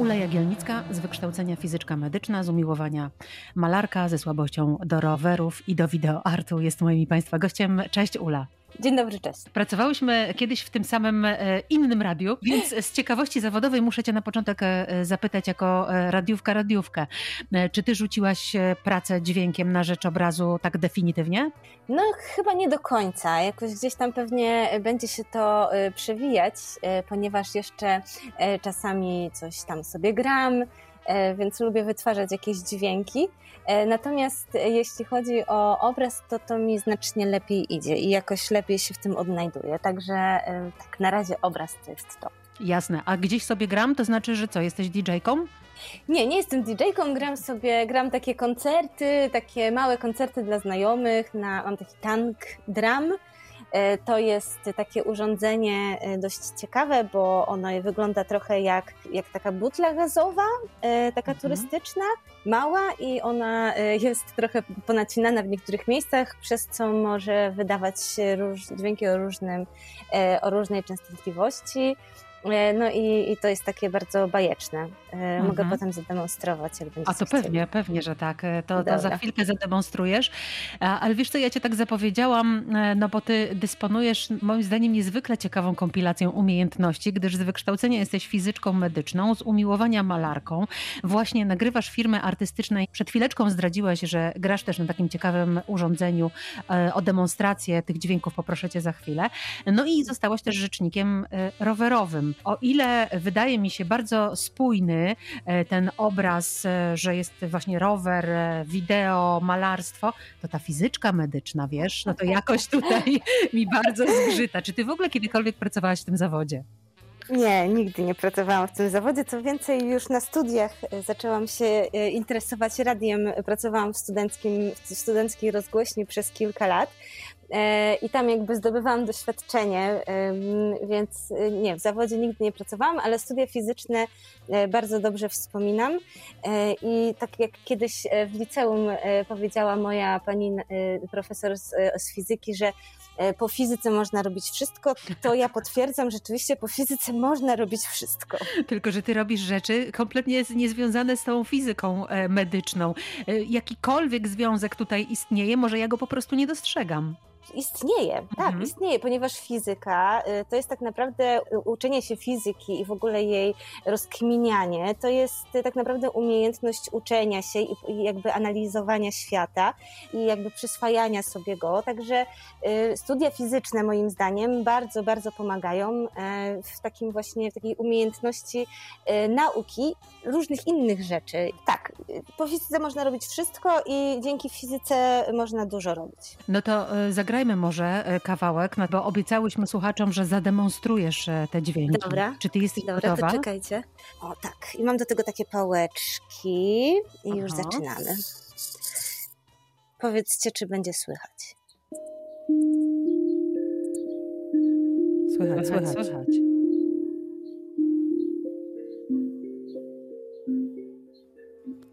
Ula Jagielnicka z wykształcenia fizyczka medyczna, z umiłowania malarka, ze słabością do rowerów i do wideoartu jest moim Państwa gościem. Cześć Ula. Dzień dobry, cześć. Pracowałyśmy kiedyś w tym samym e, innym radiu, więc z ciekawości zawodowej muszę Cię na początek e, zapytać jako e, radiówka, radiówkę. Czy Ty rzuciłaś pracę dźwiękiem na rzecz obrazu tak definitywnie? No chyba nie do końca. Jakoś gdzieś tam pewnie będzie się to przewijać, ponieważ jeszcze czasami coś tam sobie gram, więc lubię wytwarzać jakieś dźwięki. E, natomiast e, jeśli chodzi o obraz, to to mi znacznie lepiej idzie i jakoś lepiej się w tym odnajduję. Także e, tak, na razie obraz to jest to. Jasne. A gdzieś sobie gram, to znaczy, że co, jesteś DJ-ką? Nie, nie jestem DJ-ką, gram sobie, gram takie koncerty, takie małe koncerty dla znajomych, na, mam taki tank drum, E, to jest takie urządzenie e, dość ciekawe, bo ono wygląda trochę jak, jak taka butla gazowa, e, taka mhm. turystyczna, mała i ona jest trochę ponacinana w niektórych miejscach, przez co może wydawać róż, dźwięki o, różnym, o różnej częstotliwości. E, no i, i to jest takie bardzo bajeczne. Mhm. Mogę potem zademonstrować, jak będzie A to pewnie, pewnie, że tak. E, to, to za chwilkę zademonstrujesz. Ale wiesz co, ja cię tak zapowiedziałam, no bo ty dysponujesz moim zdaniem niezwykle ciekawą kompilacją umiejętności, gdyż z wykształcenia jesteś fizyczką medyczną, z umiłowania malarką. Właśnie nagrywasz firmy artystycznej. Przed chwileczką zdradziłaś, że grasz też na takim ciekawym urządzeniu. O demonstrację tych dźwięków poproszę cię za chwilę. No i zostałaś też rzecznikiem rowerowym. O ile wydaje mi się bardzo spójny e, ten obraz, e, że jest właśnie rower, e, wideo, malarstwo, to ta fizyczka medyczna, wiesz, no to jakoś tutaj mi bardzo zgrzyta. Czy ty w ogóle kiedykolwiek pracowałaś w tym zawodzie? Nie, nigdy nie pracowałam w tym zawodzie. Co więcej, już na studiach zaczęłam się interesować radiem. Pracowałam w, studenckim, w studenckiej rozgłośni przez kilka lat. E, i tam jakby zdobywałam doświadczenie, więc e, nie, w zawodzie nigdy nie pracowałam, ale studia fizyczne e, bardzo dobrze wspominam i tak jak kiedyś w liceum powiedziała moja pani profesor z, z fizyki, że po fizyce można robić wszystko, to ja potwierdzam, rzeczywiście po fizyce można robić wszystko. Tylko, że ty robisz rzeczy kompletnie niezwiązane z tą fizyką medyczną. Jakikolwiek związek tutaj istnieje, może ja go po prostu nie dostrzegam istnieje, tak, mhm. istnieje, ponieważ fizyka y, to jest tak naprawdę uczenie się fizyki i w ogóle jej rozkminianie, to jest tak naprawdę umiejętność uczenia się i jakby analizowania świata i jakby przyswajania sobie go, także y, studia fizyczne moim zdaniem bardzo, bardzo pomagają w takim właśnie, w takiej umiejętności nauki różnych innych rzeczy. Tak, po fizyce można robić wszystko i dzięki fizyce można dużo robić. No to e, zagrajmy może e, kawałek, no bo obiecałyśmy słuchaczom, że zademonstrujesz e, te dźwięki. Dobra. Czy ty jesteś Dobra, gotowa? Dobra, czekajcie. O tak, i mam do tego takie pałeczki i Aha. już zaczynamy. Powiedzcie, czy będzie słychać. Słychać, słychać. słychać.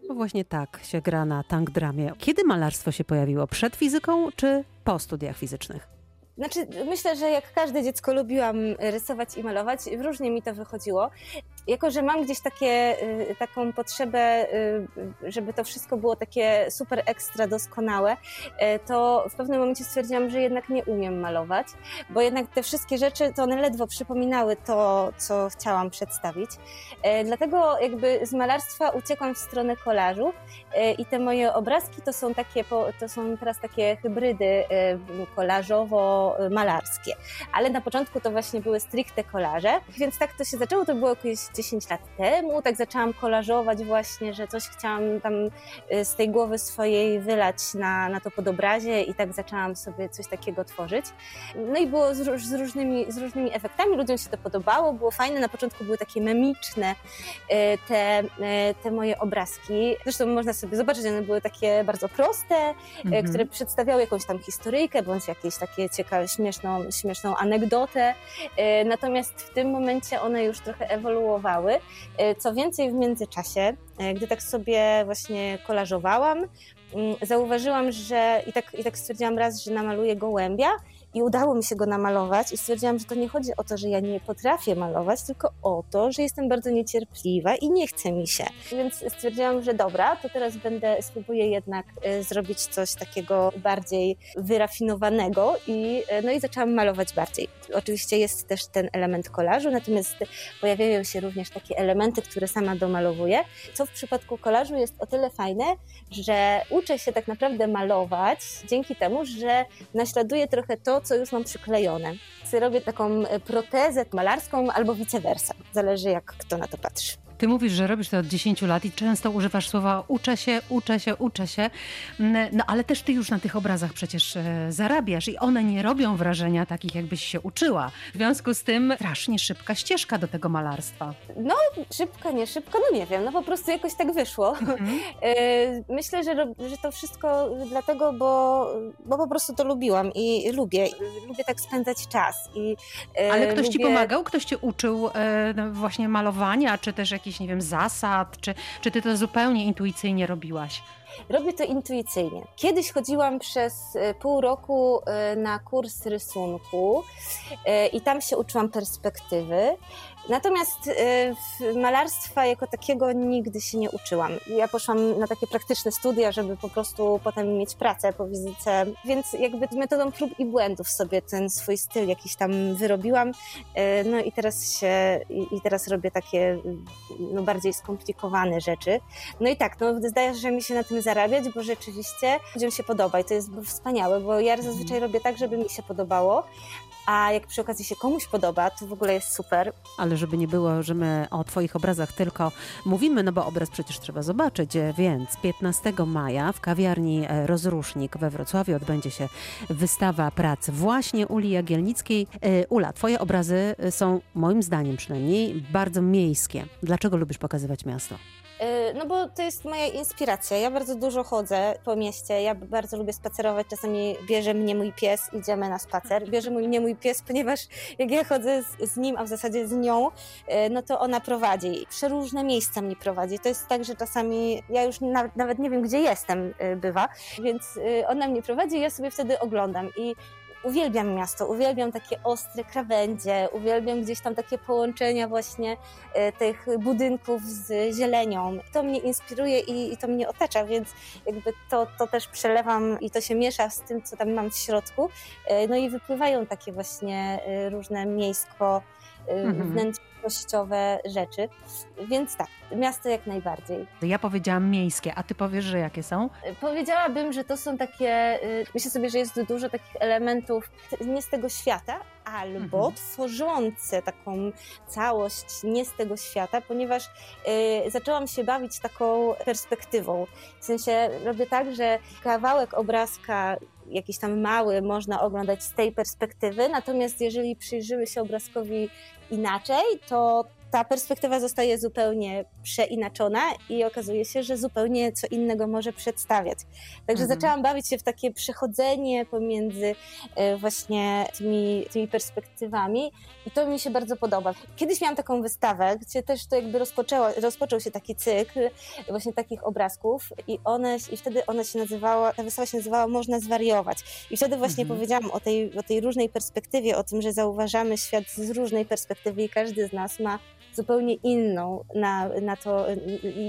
No właśnie tak się gra na tank dramie. Kiedy malarstwo się pojawiło? Przed fizyką czy po studiach fizycznych? Znaczy, myślę, że jak każde dziecko lubiłam rysować i malować, różnie mi to wychodziło. Jako, że mam gdzieś takie, y, taką potrzebę, y, żeby to wszystko było takie super ekstra doskonałe, y, to w pewnym momencie stwierdziłam, że jednak nie umiem malować, bo jednak te wszystkie rzeczy, to one ledwo przypominały to, co chciałam przedstawić. Dlatego jakby z malarstwa uciekłam w stronę kolażu i te moje obrazki to są takie, to są teraz takie hybrydy kolażowo malarskie. Ale na początku to właśnie były stricte kolaże, więc tak to się zaczęło, to było jakieś 10 lat temu, tak zaczęłam kolażować właśnie, że coś chciałam tam y, z tej głowy swojej wylać na, na to podobrazie i tak zaczęłam sobie coś takiego tworzyć. No i było z, z, różnymi, z różnymi efektami, ludziom się to podobało, było fajne, na początku były takie memiczne y, te, y, te moje obrazki. Zresztą można sobie zobaczyć, one były takie bardzo proste, mhm. które przedstawiały jakąś tam historyjkę, bądź jakieś takie ciekawe śmieszną, śmieszną anegdotę. Natomiast w tym momencie one już trochę ewoluowały. E, co więcej, w międzyczasie, e, gdy tak sobie właśnie kolażowałam, mm, zauważyłam, że i tak, i tak stwierdziłam raz, że namaluję gołębia i udało mi się go namalować i stwierdziłam, że to nie chodzi o to, że ja nie potrafię malować, tylko o to, że jestem bardzo niecierpliwa i nie chce mi się. Więc stwierdziłam, że dobra, to teraz będę, spróbuję jednak y, zrobić coś takiego bardziej wyrafinowanego i, y, no i zaczęłam malować bardziej. Oczywiście jest też ten element kolażu, natomiast pojawiają się również takie elementy, które sama domalowuję, co w przypadku kolażu jest o tyle fajne, że uczę się tak naprawdę malować dzięki temu, że naśladuję trochę to, co już mam przyklejone. Robię taką protezę malarską albo vice versa. Zależy jak kto na to patrzy. Ty mówisz, że robisz to od 10 lat i często używasz słowa uczę się, uczę się, uczę się. Mm, no ale też ty już na tych obrazach przecież e, zarabiasz i one nie robią wrażenia takich, jakbyś się uczyła. W związku z tym strasznie szybka ścieżka do tego malarstwa. No, szybka, nie szybka, no nie wiem, no po prostu jakoś tak wyszło. Mhm. E, myślę, że, że to wszystko dlatego, bo, bo po prostu to lubiłam i lubię. Lubię tak spędzać czas. I, e, ale ktoś lubię... ci pomagał? Ktoś cię uczył no, właśnie malowania, czy też jakieś jakichś, nie wiem, zasad, czy, czy ty to zupełnie intuicyjnie robiłaś? Robię to intuicyjnie. Kiedyś chodziłam przez e, pół roku e, na kurs rysunku e, i tam się uczyłam perspektywy. Natomiast malarstwa jako takiego nigdy się nie uczyłam. Ja poszłam na takie praktyczne studia, żeby po prostu potem mieć pracę po wizycie, więc jakby metodą prób i błędów sobie ten swój styl jakiś tam wyrobiłam. No i teraz się, i teraz robię takie no, bardziej skomplikowane rzeczy. No i tak, no zdaje się, że mi się na tym zarabiać, bo rzeczywiście ludziom się podoba i to jest wspaniałe, bo ja zazwyczaj mhm. robię tak, żeby mi się podobało, a jak przy okazji się komuś podoba, to w ogóle jest super. Ale żeby nie było, że my o Twoich obrazach tylko mówimy, no bo obraz przecież trzeba zobaczyć, więc 15 maja w kawiarni e, Rozrusznik we Wrocławiu odbędzie się wystawa prac właśnie Uli Jagielnickiej. E, Ula, Twoje obrazy są moim zdaniem przynajmniej bardzo miejskie. Dlaczego lubisz pokazywać miasto? Y, no bo to jest moja inspiracja. Ja bardzo dużo chodzę po mieście, ja bardzo lubię spacerować. Czasami bierze mnie mój pies, idziemy na spacer. Bierze mnie mój pies, ponieważ jak ja chodzę z, z nim, a w zasadzie z nią, y, no to ona prowadzi. Przeróżne miejsca mnie prowadzi. To jest tak, że czasami ja już nawet, nawet nie wiem, gdzie jestem, y, bywa, więc ona mnie prowadzi i ja sobie wtedy oglądam. I uwielbiam miasto, uwielbiam takie ostre krawędzie, uwielbiam gdzieś tam takie połączenia właśnie e, tych budynków z zielenią. To mnie inspiruje i, i to mnie otacza, więc jakby to, to też przelewam i to się miesza z tym, co tam mam w środku. E, no i wypływają takie właśnie e, różne miejsko mhm. Wnętrznościowe rzeczy. Więc tak, miasto jak najbardziej. Ja powiedziałam miejskie, a ty powiesz, że jakie są? Powiedziałabym, że to są takie, y, myślę sobie, że jest dużo takich elementów nie z tego świata, albo mhm. tworzące taką całość nie z tego świata, ponieważ y, zaczęłam się bawić taką perspektywą. W sensie robię tak, że kawałek obrazka jakiś tam mały można oglądać z tej perspektywy, natomiast jeżeli przyjrzymy się obrazkowi inaczej, to ta perspektywa zostaje zupełnie przeinaczona i okazuje się, że zupełnie co innego może przedstawiać. Także mhm. zaczęłam bawić się w takie przechodzenie pomiędzy e, właśnie tymi, tymi perspektywami i to mi się bardzo podoba. Kiedyś miałam taką wystawę, gdzie też to jakby rozpoczęło, rozpoczął się taki cykl właśnie takich obrazków i one, i wtedy ona się nazywała, ta wystawa się nazywała Można zwariować. I wtedy właśnie mhm. powiedziałam o tej, o tej różnej perspektywie, o tym, że zauważamy świat z różnej perspektywy i każdy z nas ma zupełnie inną na, na to,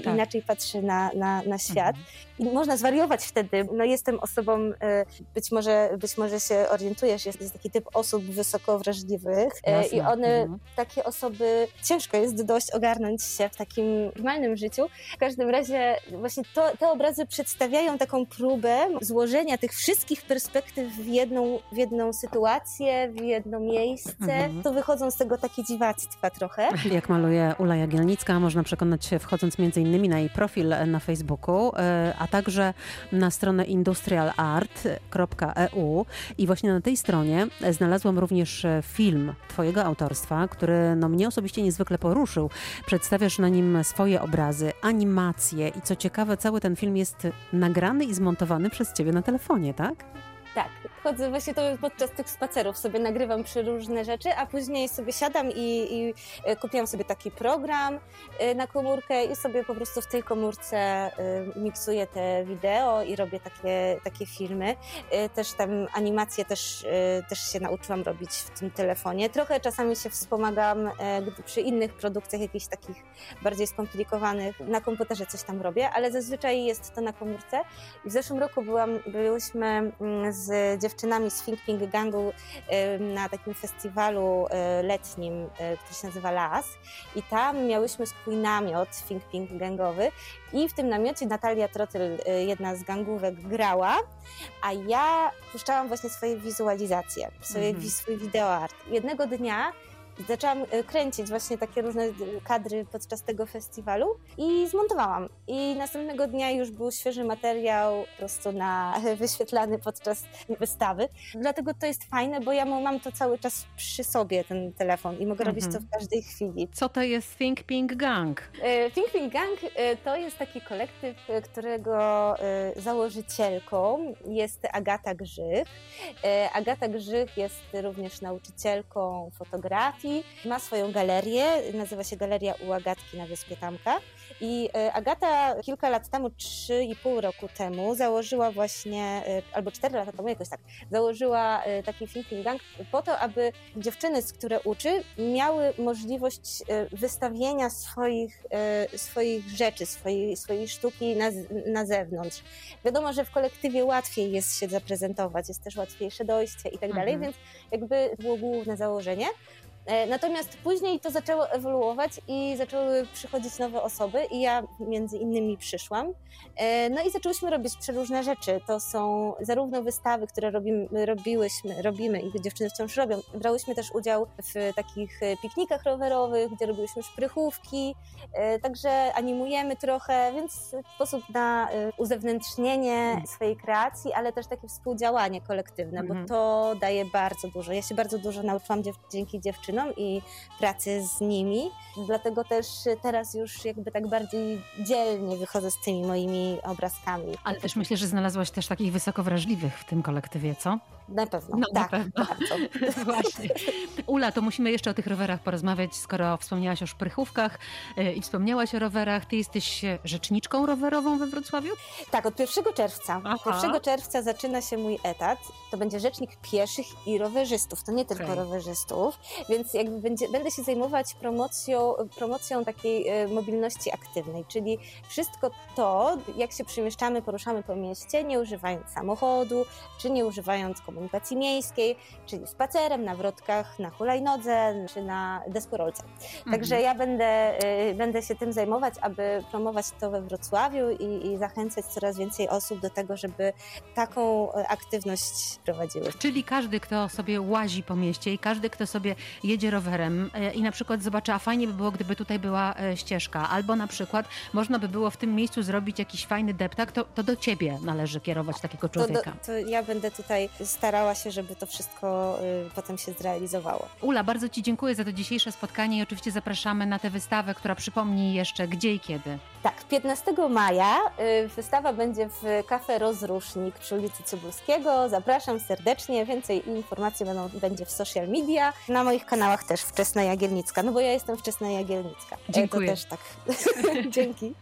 tak. inaczej patrzy na, na, na świat. Mhm. I można zwariować wtedy. No jestem osobą, e, być może, być może się orientujesz, jest, jest taki typ osób wysoko wrażliwych e, Jasne. i one, mhm. takie osoby, ciężko jest dość ogarnąć się w takim normalnym życiu. W każdym razie właśnie to, te obrazy przedstawiają taką próbę złożenia tych wszystkich perspektyw w jedną, w jedną sytuację, w jedno miejsce. Mhm. To wychodzą z tego takie dziwactwa trochę. Jak maluje Ula Jagielnicka, można przekonać się wchodząc innymi na jej profil na Facebooku, e, a także na stronę industrialart.eu i właśnie na tej stronie znalazłam również film Twojego autorstwa, który no, mnie osobiście niezwykle poruszył. Przedstawiasz na nim swoje obrazy, animacje i co ciekawe, cały ten film jest nagrany i zmontowany przez Ciebie na telefonie, tak? Tak, chodzę właśnie to podczas tych spacerów sobie nagrywam przy różne rzeczy, a później sobie siadam i, i e, kupiłam sobie taki program e, na komórkę i sobie po prostu w tej komórce e, miksuję te wideo i robię takie, takie filmy. Też tam animacje też, też się nauczyłam robić w tym telefonie. Trochę czasami się wspomagam przy innych produkcjach jakichś takich bardziej skomplikowanych. Na komputerze coś tam robię, ale zazwyczaj jest to na komórce. W zeszłym roku byłam, byłyśmy mm, z dziewczynami z Think Pink Gangu na takim festiwalu e, letnim, e, który się nazywa LAS i tam miałyśmy swój namiot Think Pink Gangowy i w tym namiocie Natalia Trotyl, e, jedna z gangówek, grała, a ja puszczałam właśnie swoje wizualizacje, swoje, mhm. swój wideoart. Jednego dnia zaczęłam e, kręcić właśnie takie różne e, kadry podczas tego festiwalu i zmontowałam. I następnego dnia już był świeży materiał po prostu na, wyświetlany podczas wystawy. Dlatego to jest fajne, bo ja mam to cały czas przy sobie, ten telefon i mogę mhm. robić to w każdej chwili. Co to jest Think Pink Gang? E, Think Pink Gang to jest taki kolektyw, którego założycielką jest Agata Grzych. Agata Grzych jest również nauczycielką fotografii, ma swoją galerię, nazywa się Galeria u Agatki na Wyspie Tamka. I e, Agata kilka lat temu, trzy i pół roku temu założyła właśnie, e, albo cztery lata temu jakoś tak, założyła e, taki thinking gang po to, aby dziewczyny, z które uczy, miały możliwość wystawienia swoich, swoich rzeczy, swojej, swojej sztuki na, na zewnątrz. Wiadomo, że w kolektywie łatwiej jest się zaprezentować, jest też łatwiejsze dojście i tak dalej, mhm. więc jakby było główne założenie. E, natomiast później to zaczęło ewoluować i zaczęły przychodzić nowe osoby i ja między innymi przyszłam. E, no i zaczęłyśmy robić przeróżne rzeczy. To są zarówno wystawy, które robimy, robiłyśmy, robimy i dziewczyny wciąż robią. Brałyśmy też udział w takich piknikach rowerowych, gdzie robiłyśmy szprychówki, e, także animujemy trochę, więc sposób na uzewnętrznienie mhm. swojej kreacji, ale też takie współdziałanie kolektywne, bo mhm. to daje bardzo dużo. Ja się bardzo dużo nauczyłam dzięki dziewczynom i pracy z nimi. Dlatego też teraz już jakby tak bardziej dzielnie wychodzę z tymi moimi obrazkami. Ale też myślę, że znalazłaś też takich wysoko wrażliwych w tym kolektywie, co? Na pewno. No, tak, na pewno. Właśnie. Ula, to musimy jeszcze o tych rowerach porozmawiać, skoro wspomniałaś o szprychówkach e, i wspomniałaś o rowerach. Ty jesteś rzeczniczką rowerową we Wrocławiu? Tak, od 1 czerwca. Aha. 1 czerwca zaczyna się mój etat. To będzie rzecznik pieszych i rowerzystów. To nie tylko okay. rowerzystów, więc jakby będzie, będę się zajmować promocją, promocją takiej e, mobilności aktywnej, czyli wszystko to, jak się przemieszczamy, poruszamy po mieście, nie używając samochodu, czy nie używając komunikacji komunikacji miejskiej, czyli spacerem, na wrotkach, na hulajnodze czy na deskorolce. Także mhm. ja będę, y, będę się tym zajmować, aby promować to we Wrocławiu i, i zachęcać coraz więcej osób do tego, żeby taką y, aktywność prowadziły. Czyli każdy, kto sobie łazi po mieście i każdy, kto sobie jedzie rowerem y, i na przykład zobaczy, a fajnie by było, gdyby tutaj była ścieżka, albo na przykład można by było w tym miejscu zrobić jakiś fajny deptak, to, to do ciebie należy kierować takiego człowieka. To, to ja będę tutaj starała się, żeby to wszystko y, potem się zrealizowało. Ula, bardzo Ci dziękuję za to dzisiejsze spotkanie i oczywiście zapraszamy na tę wystawę, która przypomni jeszcze gdzie i kiedy. Tak, 15 maja y, wystawa będzie w Kafe Rozrusznik przy ulicy Cybulskiego. Zapraszam serdecznie. Więcej informacji będą, będzie w social media. Na moich kanałach też Wczesna Jagielnicka, no bo ja jestem Wczesna Jagielnicka. Dziękuję. To też tak. Dzięki.